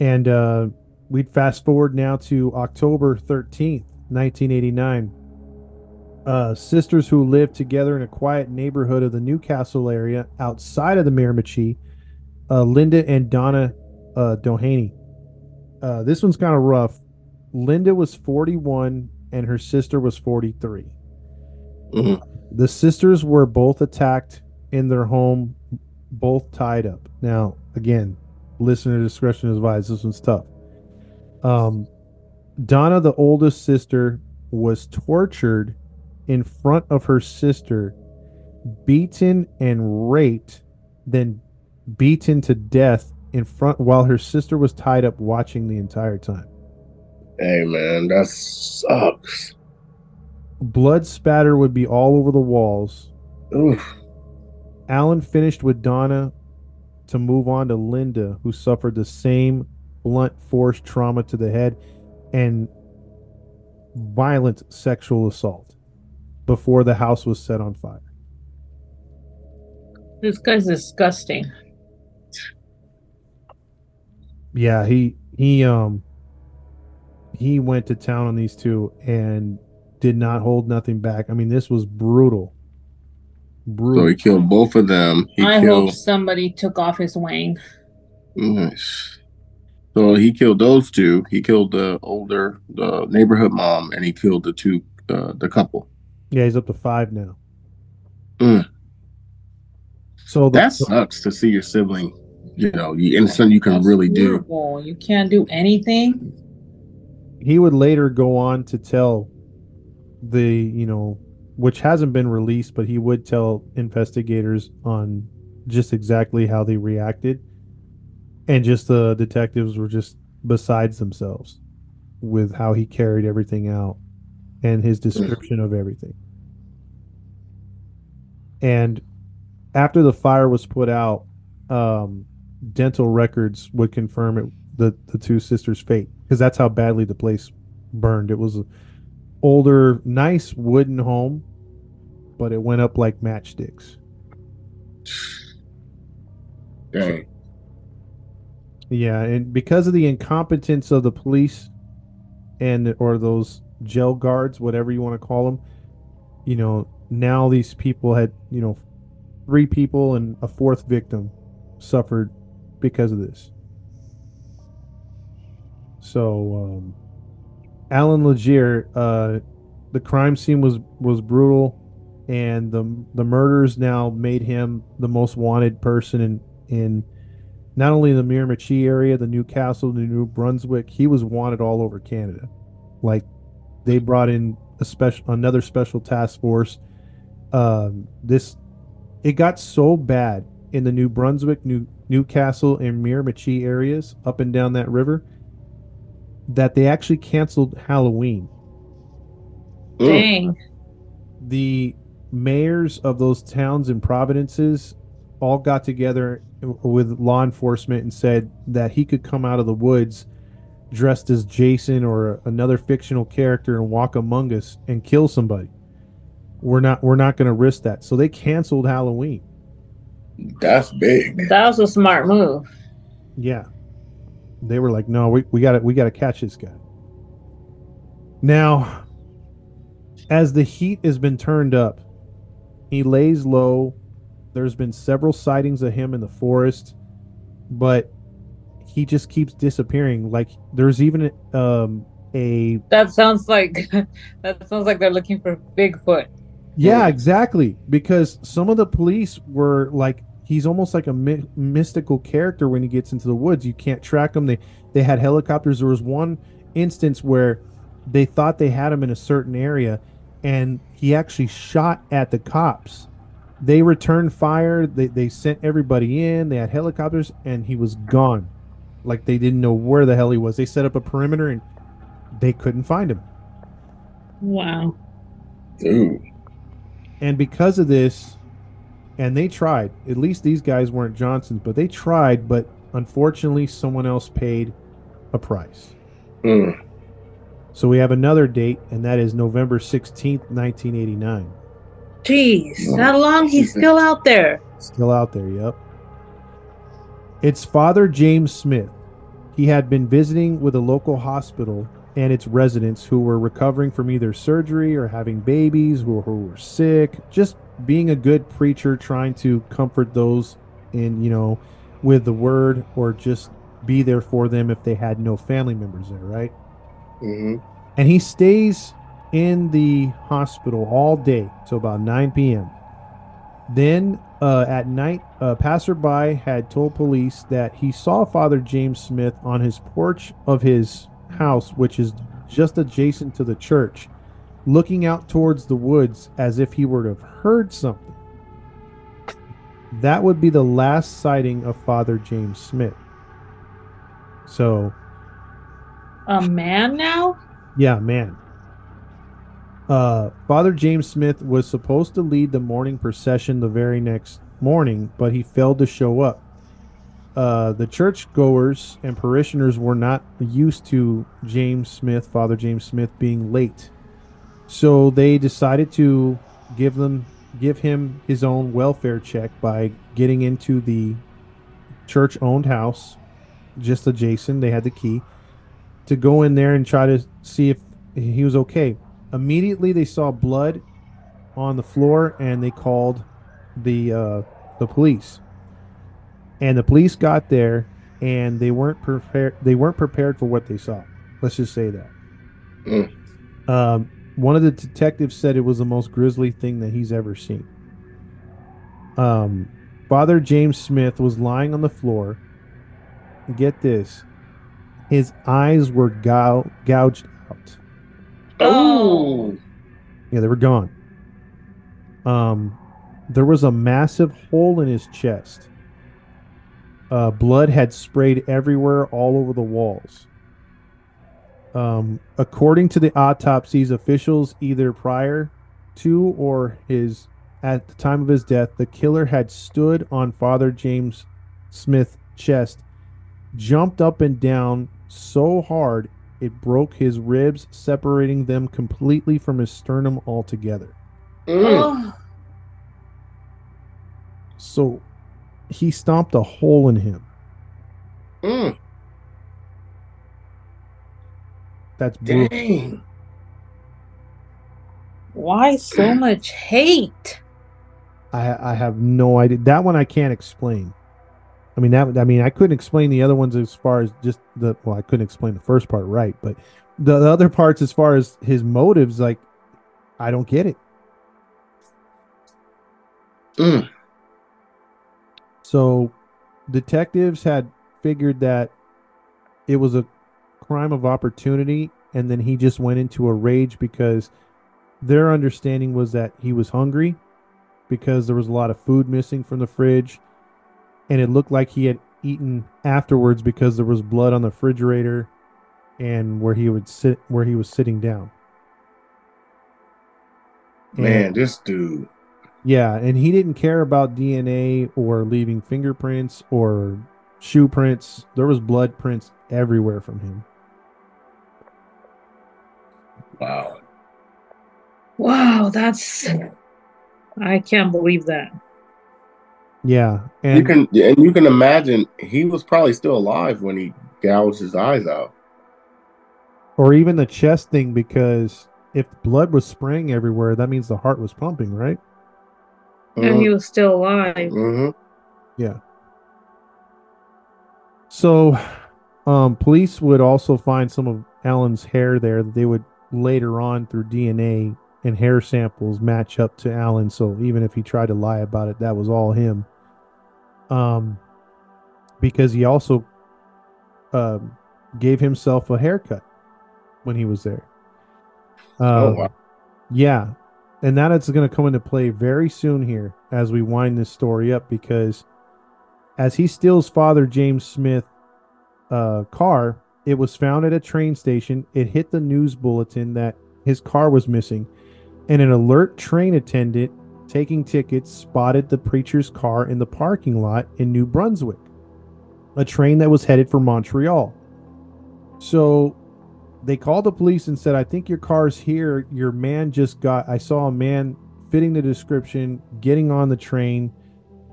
and uh, we'd fast forward now to October thirteenth, nineteen eighty nine. Uh, sisters who lived together in a quiet neighborhood of the Newcastle area outside of the Miramichi, uh, Linda and Donna uh, Daughney. Uh, this one's kind of rough. Linda was 41 and her sister was 43. Mhm. The sisters were both attacked in their home, both tied up. Now, again, listener discretion is advised. This one's tough. Um, Donna, the oldest sister, was tortured in front of her sister, beaten and raped, then beaten to death in front while her sister was tied up watching the entire time. Hey man, that sucks. Blood spatter would be all over the walls. Oof. Alan finished with Donna to move on to Linda, who suffered the same blunt force trauma to the head and violent sexual assault before the house was set on fire. This guy's disgusting. Yeah, he he um he went to town on these two and did not hold nothing back. I mean, this was brutal. Brutal. So he killed both of them. He I killed. hope somebody took off his wing. Nice. So he killed those two. He killed the older, the neighborhood mom, and he killed the two, uh, the couple. yeah, he's up to five now. Mm. So the, That sucks to see your sibling. You know, you and something you can That's really do. You can't do anything. he would later go on to tell the you know which hasn't been released but he would tell investigators on just exactly how they reacted. And just the detectives were just besides themselves with how he carried everything out and his description of everything. And after the fire was put out um dental records would confirm it the the two sisters fate because that's how badly the place burned. It was older nice wooden home but it went up like matchsticks Dang. yeah and because of the incompetence of the police and or those jail guards whatever you want to call them you know now these people had you know three people and a fourth victim suffered because of this so um Allan Legere uh the crime scene was was brutal and the the murders now made him the most wanted person in in not only the Miramichi area, the Newcastle, the New Brunswick, he was wanted all over Canada. Like they brought in a special another special task force. Um, this it got so bad in the New Brunswick, New Newcastle, and Miramichi areas up and down that river that they actually canceled Halloween. Dang. the mayors of those towns and providences all got together with law enforcement and said that he could come out of the woods dressed as Jason or another fictional character and walk among us and kill somebody. We're not we're not going to risk that. So they canceled Halloween. That's big. That was a smart move. Yeah. They were like, "No, we we got to we got to catch this guy." Now, as the heat has been turned up, he lays low. There's been several sightings of him in the forest, but he just keeps disappearing. Like there's even um a That sounds like that sounds like they're looking for Bigfoot. Yeah, exactly. Because some of the police were like, he's almost like a my- mystical character when he gets into the woods. You can't track him. They they had helicopters. There was one instance where they thought they had him in a certain area, and he actually shot at the cops. They returned fire. They they sent everybody in. They had helicopters, and he was gone. Like they didn't know where the hell he was. They set up a perimeter, and they couldn't find him. Wow. Dude. And because of this, and they tried, at least these guys weren't Johnsons, but they tried, but unfortunately, someone else paid a price. Mm. So we have another date, and that is November 16th, 1989. Jeez, how long he's still out there? Still out there, yep. It's Father James Smith. He had been visiting with a local hospital and its residents who were recovering from either surgery or having babies who, who were sick, just being a good preacher trying to comfort those in, you know, with the word or just be there for them if they had no family members there, right? hmm and he stays in the hospital all day till about 9 p.m. Then uh, at night, a passerby had told police that he saw Father James Smith on his porch of his house, which is just adjacent to the church, looking out towards the woods as if he were to have heard something. That would be the last sighting of Father James Smith. So, A man now? yeah, man. Uh, Father James Smith was supposed to lead the morning procession the very next morning, but he failed to show up. Uh, the churchgoers and parishioners were not used to James Smith, Father James Smith, being late. So they decided to give them give him his own welfare check by getting into the church owned house just adjacent. They had the key to go in there and try to see if he was okay. Immediately, they saw blood on the floor and they called the uh, the police. And the police got there and they weren't prepared. They weren't prepared for what they saw. Let's just say that. Mm. Um, one of the detectives said it was the most grisly thing that he's ever seen. Um, Father James Smith was lying on the floor. Get this, his eyes were gou- gouged out. Oh. Yeah, they were gone. Um, there was a massive hole in his chest. Uh, blood had sprayed everywhere, all over the walls. Um, according to the autopsies, officials either prior to or his at the time of his death, the killer had stood on Father James Smith's chest, jumped up and down so hard it broke his ribs, separating them completely from his sternum altogether. Mm. Oh, So he stomped a hole in him. Mm. That's brutal. Dang. why so much hate? I I have no idea. That one I can't explain. I mean that I mean I couldn't explain the other ones as far as just the well I couldn't explain the first part right, but the, the other parts as far as his motives like I don't get it. Mm. So detectives had figured that it was a crime of opportunity and then he just went into a rage because their understanding was that he was hungry because there was a lot of food missing from the fridge and it looked like he had eaten afterwards because there was blood on the refrigerator and where he would sit where he was sitting down. And- Man, this dude. Yeah, and he didn't care about DNA or leaving fingerprints or shoe prints. There was blood prints everywhere from him. Wow. Wow, that's I can't believe that. Yeah, and You can and you can imagine he was probably still alive when he gouged his eyes out. or even the chest thing because if blood was spraying everywhere, that means the heart was pumping, right? And he was still alive. hmm Yeah. So, um, police would also find some of Allan's hair there that they would later on through DNA and hair samples match up to Allan. So even if he tried to lie about it, that was all him. Um, because he also um, gave himself a haircut when he was there. Oh Um, wow. yeah. And that is going to come into play very soon here as we wind this story up because as he steals Father James Smith uh, car, it was found at a train station. It hit the news bulletin that his car was missing, and an alert train attendant taking tickets spotted the preacher's car in the parking lot in New Brunswick, a train that was headed for Montreal. So they called the police and said, I think your car's here. Your man just got, I saw a man fitting the description, getting on the train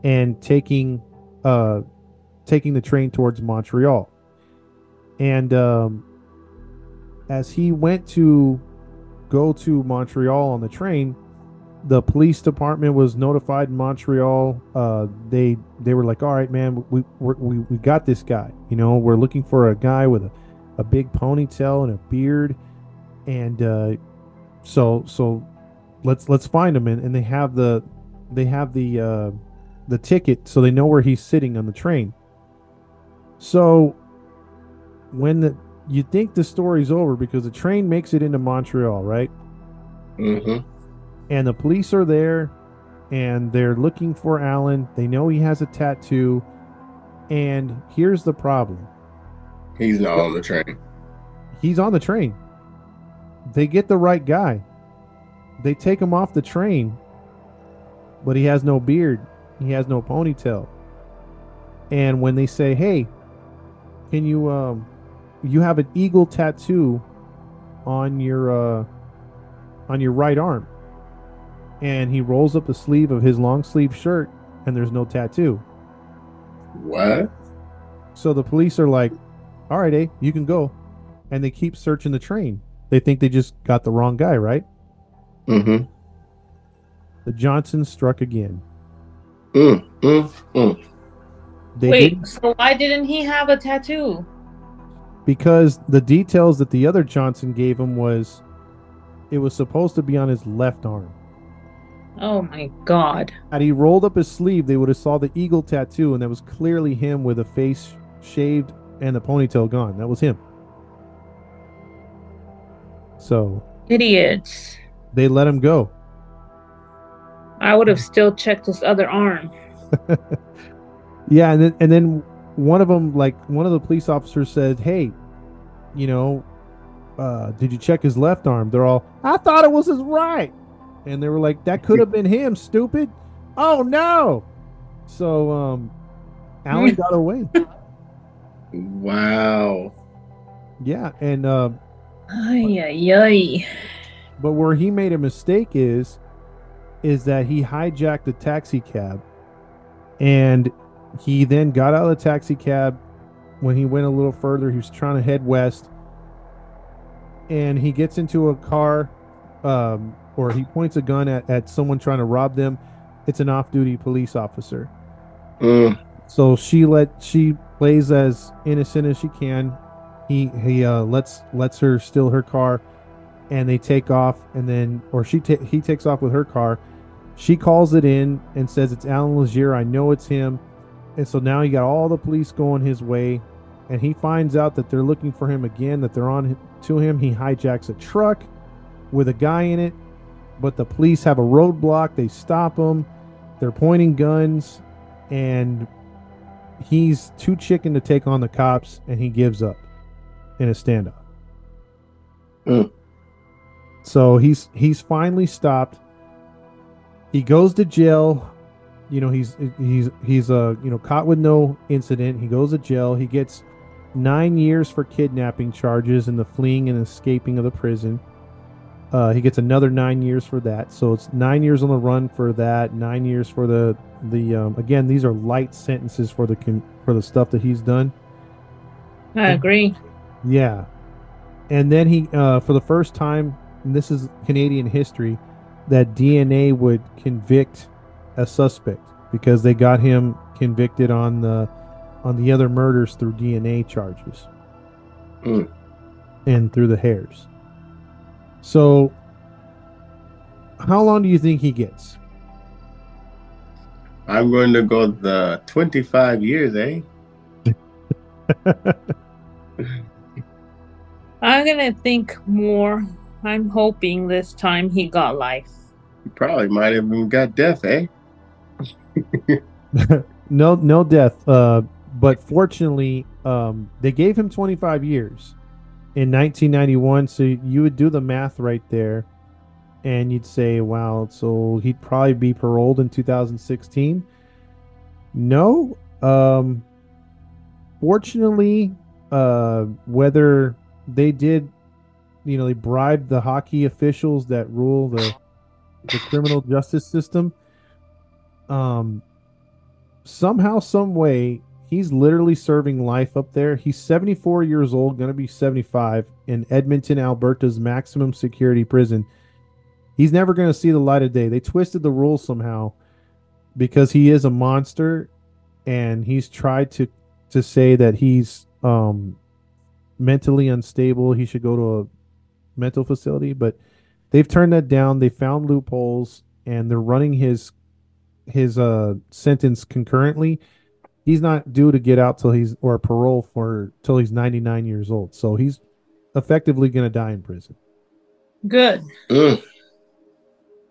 and taking, uh, taking the train towards Montreal. And, um, as he went to go to Montreal on the train, the police department was notified in Montreal. Uh, they they were like, "All right, man, we we we got this guy. You know, we're looking for a guy with a, a big ponytail and a beard, and uh, so so let's let's find him." And, and they have the they have the uh, the ticket, so they know where he's sitting on the train. So when the you think the story's over because the train makes it into Montreal, right? hmm and the police are there and they're looking for Allan. They know he has a tattoo. And here's the problem He's not on the train. he's on the train. They get the right guy. They take him off the train, but he has no beard, he has no ponytail. And when they say, "Hey, can you um you have an eagle tattoo on your uh on your right arm?" and he rolls up the sleeve of his long sleeve shirt, and there's no tattoo. What? So the police are like, "All right, eh, you can go," and they keep searching the train. They think they just got the wrong guy, right? Mm-hmm. The Johnson struck again. Mm, mm, mm. They Wait, didn't- so why didn't he have a tattoo? because the details that the other Johnson gave him was it was supposed to be on his left arm. Oh my god. Had he rolled up his sleeve, they would have saw the eagle tattoo, and that was clearly him with a face shaved and the ponytail gone. That was him. So Idiots. they let him go. I would have still checked his other arm. Yeah, and then and then one of them, like one of the police officers, said, "Hey, you know, uh, did you check his left arm?" They're all, "I thought it was his right," and they were like, "That could have been him, stupid." Oh no! So um, Allan got away. Wow. Yeah, and uh, Ay, ay, ay. but where he made a mistake is, is that he hijacked a taxi cab, and he then got out of the taxi cab. When he went a little further, he was trying to head west, and he gets into a car, um, or he points a gun at, at someone trying to rob them. It's an off-duty police officer. Mm, So she let she plays as innocent as she can. He he uh, lets lets her steal her car, and they take off. And then or she ta- he takes off with her car. She calls it in and says it's Allan Legere. I know it's him. And so now you got all the police going his way, and he finds out that they're looking for him again. That they're on to him. He hijacks a truck with a guy in it, but the police have a roadblock. They stop him. They're pointing guns, and he's too chicken to take on the cops and he gives up in a standoff. Mm. So he's he's finally stopped. He goes to jail. You know, he's he's he's uh you know caught with no incident. He goes to jail. He gets nine years for kidnapping charges and the fleeing and escaping of the prison. Uh, he gets another nine years for that. So it's nine years on the run for that. Nine years for the the um, again these are light sentences for the for the stuff that he's done. I agree. Yeah. And then he, uh, for the first time, and this is Canadian history, that DNA would convict a suspect because they got him convicted on the on the other murders through DNA charges Mm. and through the hairs. So, how long do you think he gets? I'm going to go the 25 years, eh? I'm gonna think more. I'm hoping this time he got life. He probably might have even got death, eh? no, no death. Uh, but fortunately, um, they gave him 25 years in 1991. So you would do the math right there, and you'd say, "Wow!" So he'd probably be paroled in 2016. No. Um, fortunately, uh, whether they did, you know, they bribed the hockey officials that rule the the criminal justice system. Um, somehow, some way, he's literally serving life up there. He's 74 years old, going to be 75 in Edmonton, Alberta's maximum security prison. He's never going to see the light of day. They twisted the rules somehow because he is a monster and he's tried to to say that he's um mentally unstable. He should go to a mental facility, but they've turned that down. They found loopholes and they're running his his uh sentence concurrently. He's not due to get out till he's or parole for till he's 99 years old. So he's effectively going to die in prison. Good. Mm.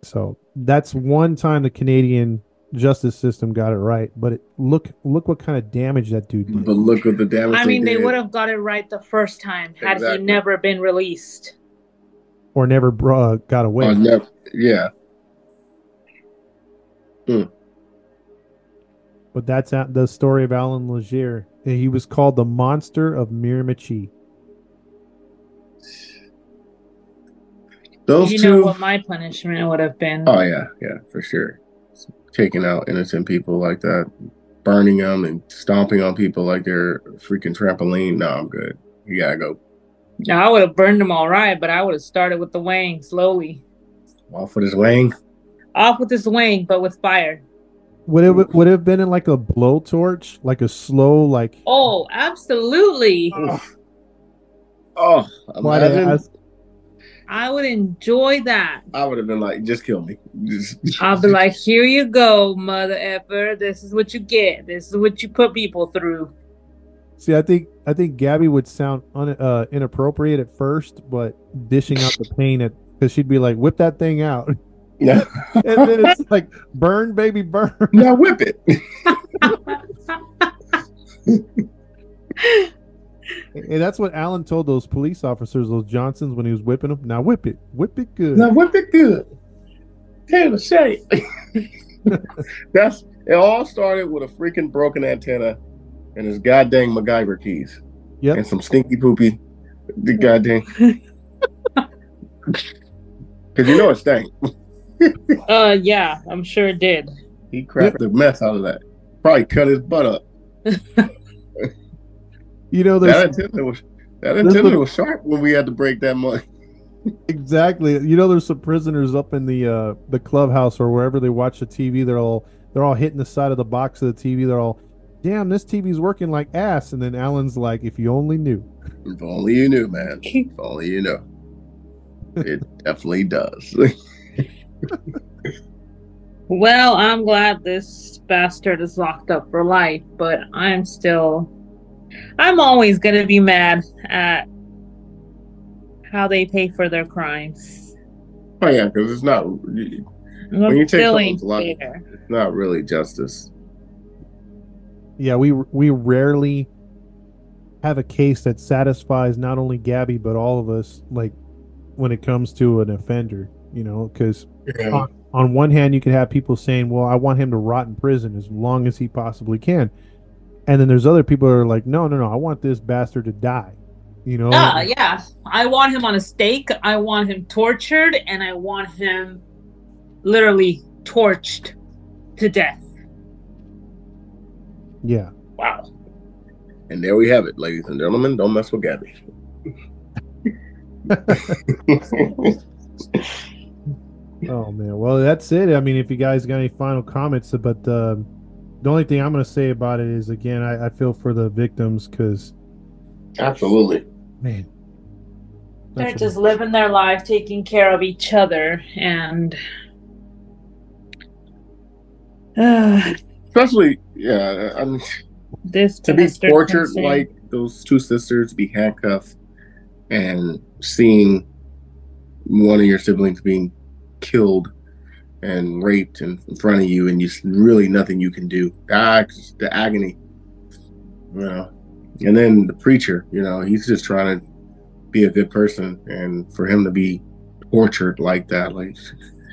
So that's one time the Canadian justice system got it right. But it, look look what kind of damage that dude did. But look at the damage. I mean, they did. would have got it right the first time had Exactly. he never been released. or never uh, got away. Oh, never, yeah. But that's the story of Allan Legere. He was called the monster of Miramichi. Those you two. know what my punishment would have been. Oh yeah, yeah, for sure. Taking out innocent people like that, burning them and stomping on people like they're freaking trampoline. No, I'm good. You gotta go Now, I would have burned them all right, but I would have started with the wang slowly. off with his wang. Off with his wang, but with fire. Would it would it have been in like a blowtorch, like a slow, like Oh, absolutely. Oh, why did I I would enjoy that. I would have been like, just kill me. I'll be like, here you go, mother effer. This is what you get. This is what you put people through. See, I think I think Gabby would sound un, uh, inappropriate at first, but dishing out the pain at because she'd be like, "Whip that thing out," and then it's like, "Burn, baby, burn." now whip it. And that's what Allan told those police officers, those Johnsons, when he was whipping them. Now whip it, whip it good. Now whip it good. Taylor Shay. That's it. All started with a freaking broken antenna and his goddamn MacGyver keys Yep. and some stinky poopy. The goddamn. Because you know it stank. Uh, yeah, I'm sure it did. He crapped the mess out of that. Probably cut his butt up. You know, That there's antenna was that There's antenna the- was sharp when we had to break that much. exactly. You know, there's some prisoners up in the uh, the clubhouse or wherever they watch the TV. They're all they're all hitting the side of the box of the TV. They're all, "Damn, this TV's working like ass." And then Allan's like, "If you only knew." If only you knew, man. If only you know. It definitely does. Well, I'm glad this bastard is locked up for life, but I'm still. I'm always gonna be mad at how they pay for their crimes. oh yeah, because it's not it's When you take still someone's ain't life- fair. not really justice. Yeah, we we rarely have a case that satisfies not only Gabby but all of us. Like when it comes to an offender, you know, because Yeah. on one hand you could have people saying well i want him to rot in prison as long as he possibly can and then there's other people that are like no no no i want this bastard to die you know Ah, yeah. I want him on a stake. I want him tortured, and I want him literally torched to death. yeah Wow. And there we have it, ladies and gentlemen. Don't mess with Gabby. oh man well that's it i mean if you guys got any final comments but um the only thing i'm going to say about it is again i, I feel for the victims because Absolutely. man They're that's just living their life, taking care of each other, and uh, Especially, yeah. I mean, this to be tortured can say- like those two sisters, be handcuffed, and seeing one of your siblings being killed and raped in, in front of you, and you really nothing you can do. Ah, the agony, you know. And then the preacher, you know, he's just trying to be a good person, and for him to be tortured like that, like,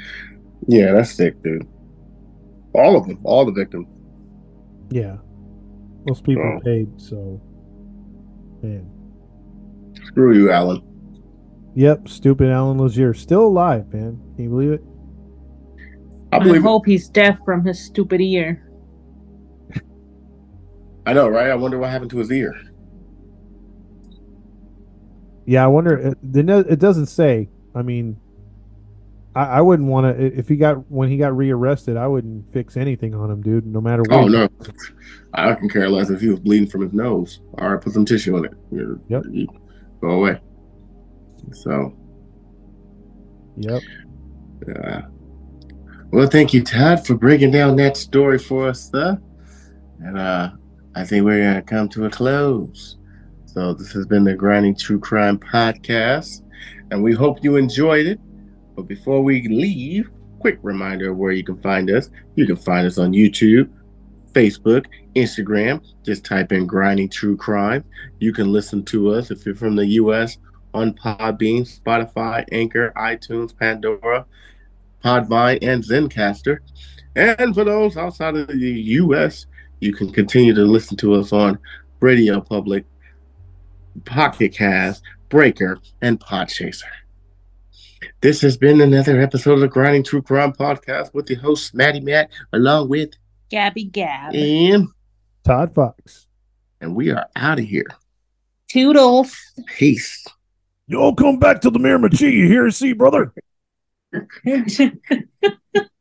yeah, that's sick, dude. All of them, all the victims. yeah most people Oh. paid so man Screw you, Allan. Yep, stupid Allan Legere still alive, man. Can you believe it? I believe I, believe it. hope he's deaf from his stupid ear. I know, right? I wonder what happened to his ear. Yeah, I wonder. It, the no- it doesn't say. I mean, I, I wouldn't want to. If he got when he got rearrested, I wouldn't fix anything on him, dude. No matter oh, what. Oh no, I can care less if he was bleeding from his nose. All right, put some tissue on it. You- Yep. you- Go away. So, Yep. uh, well, thank you, Todd, for breaking down that story for us, sir. And uh, I think we're gonna come to a close. So this has been the Grinding True Crime podcast, and we hope you enjoyed it. But before we leave, quick reminder of where you can find us. You can find us on YouTube, Facebook, Instagram. Just type in Grinding True Crime. You can listen to us if you're from the U.S on Podbean, Spotify, Anchor, iTunes, Pandora, Podvine, and Zencastr. And for those outside of the U.S., you can continue to listen to us on Radio Public, Pocket Cast, Breaker, and Podchaser. This has been another episode of the Grinding True Crime Podcast with the hosts Maddie Matt, along with Gabby Gab and Todd Fox. And we are out of here. Toodles. Peace. You all come back to the Miramichi, you hear and see, brother.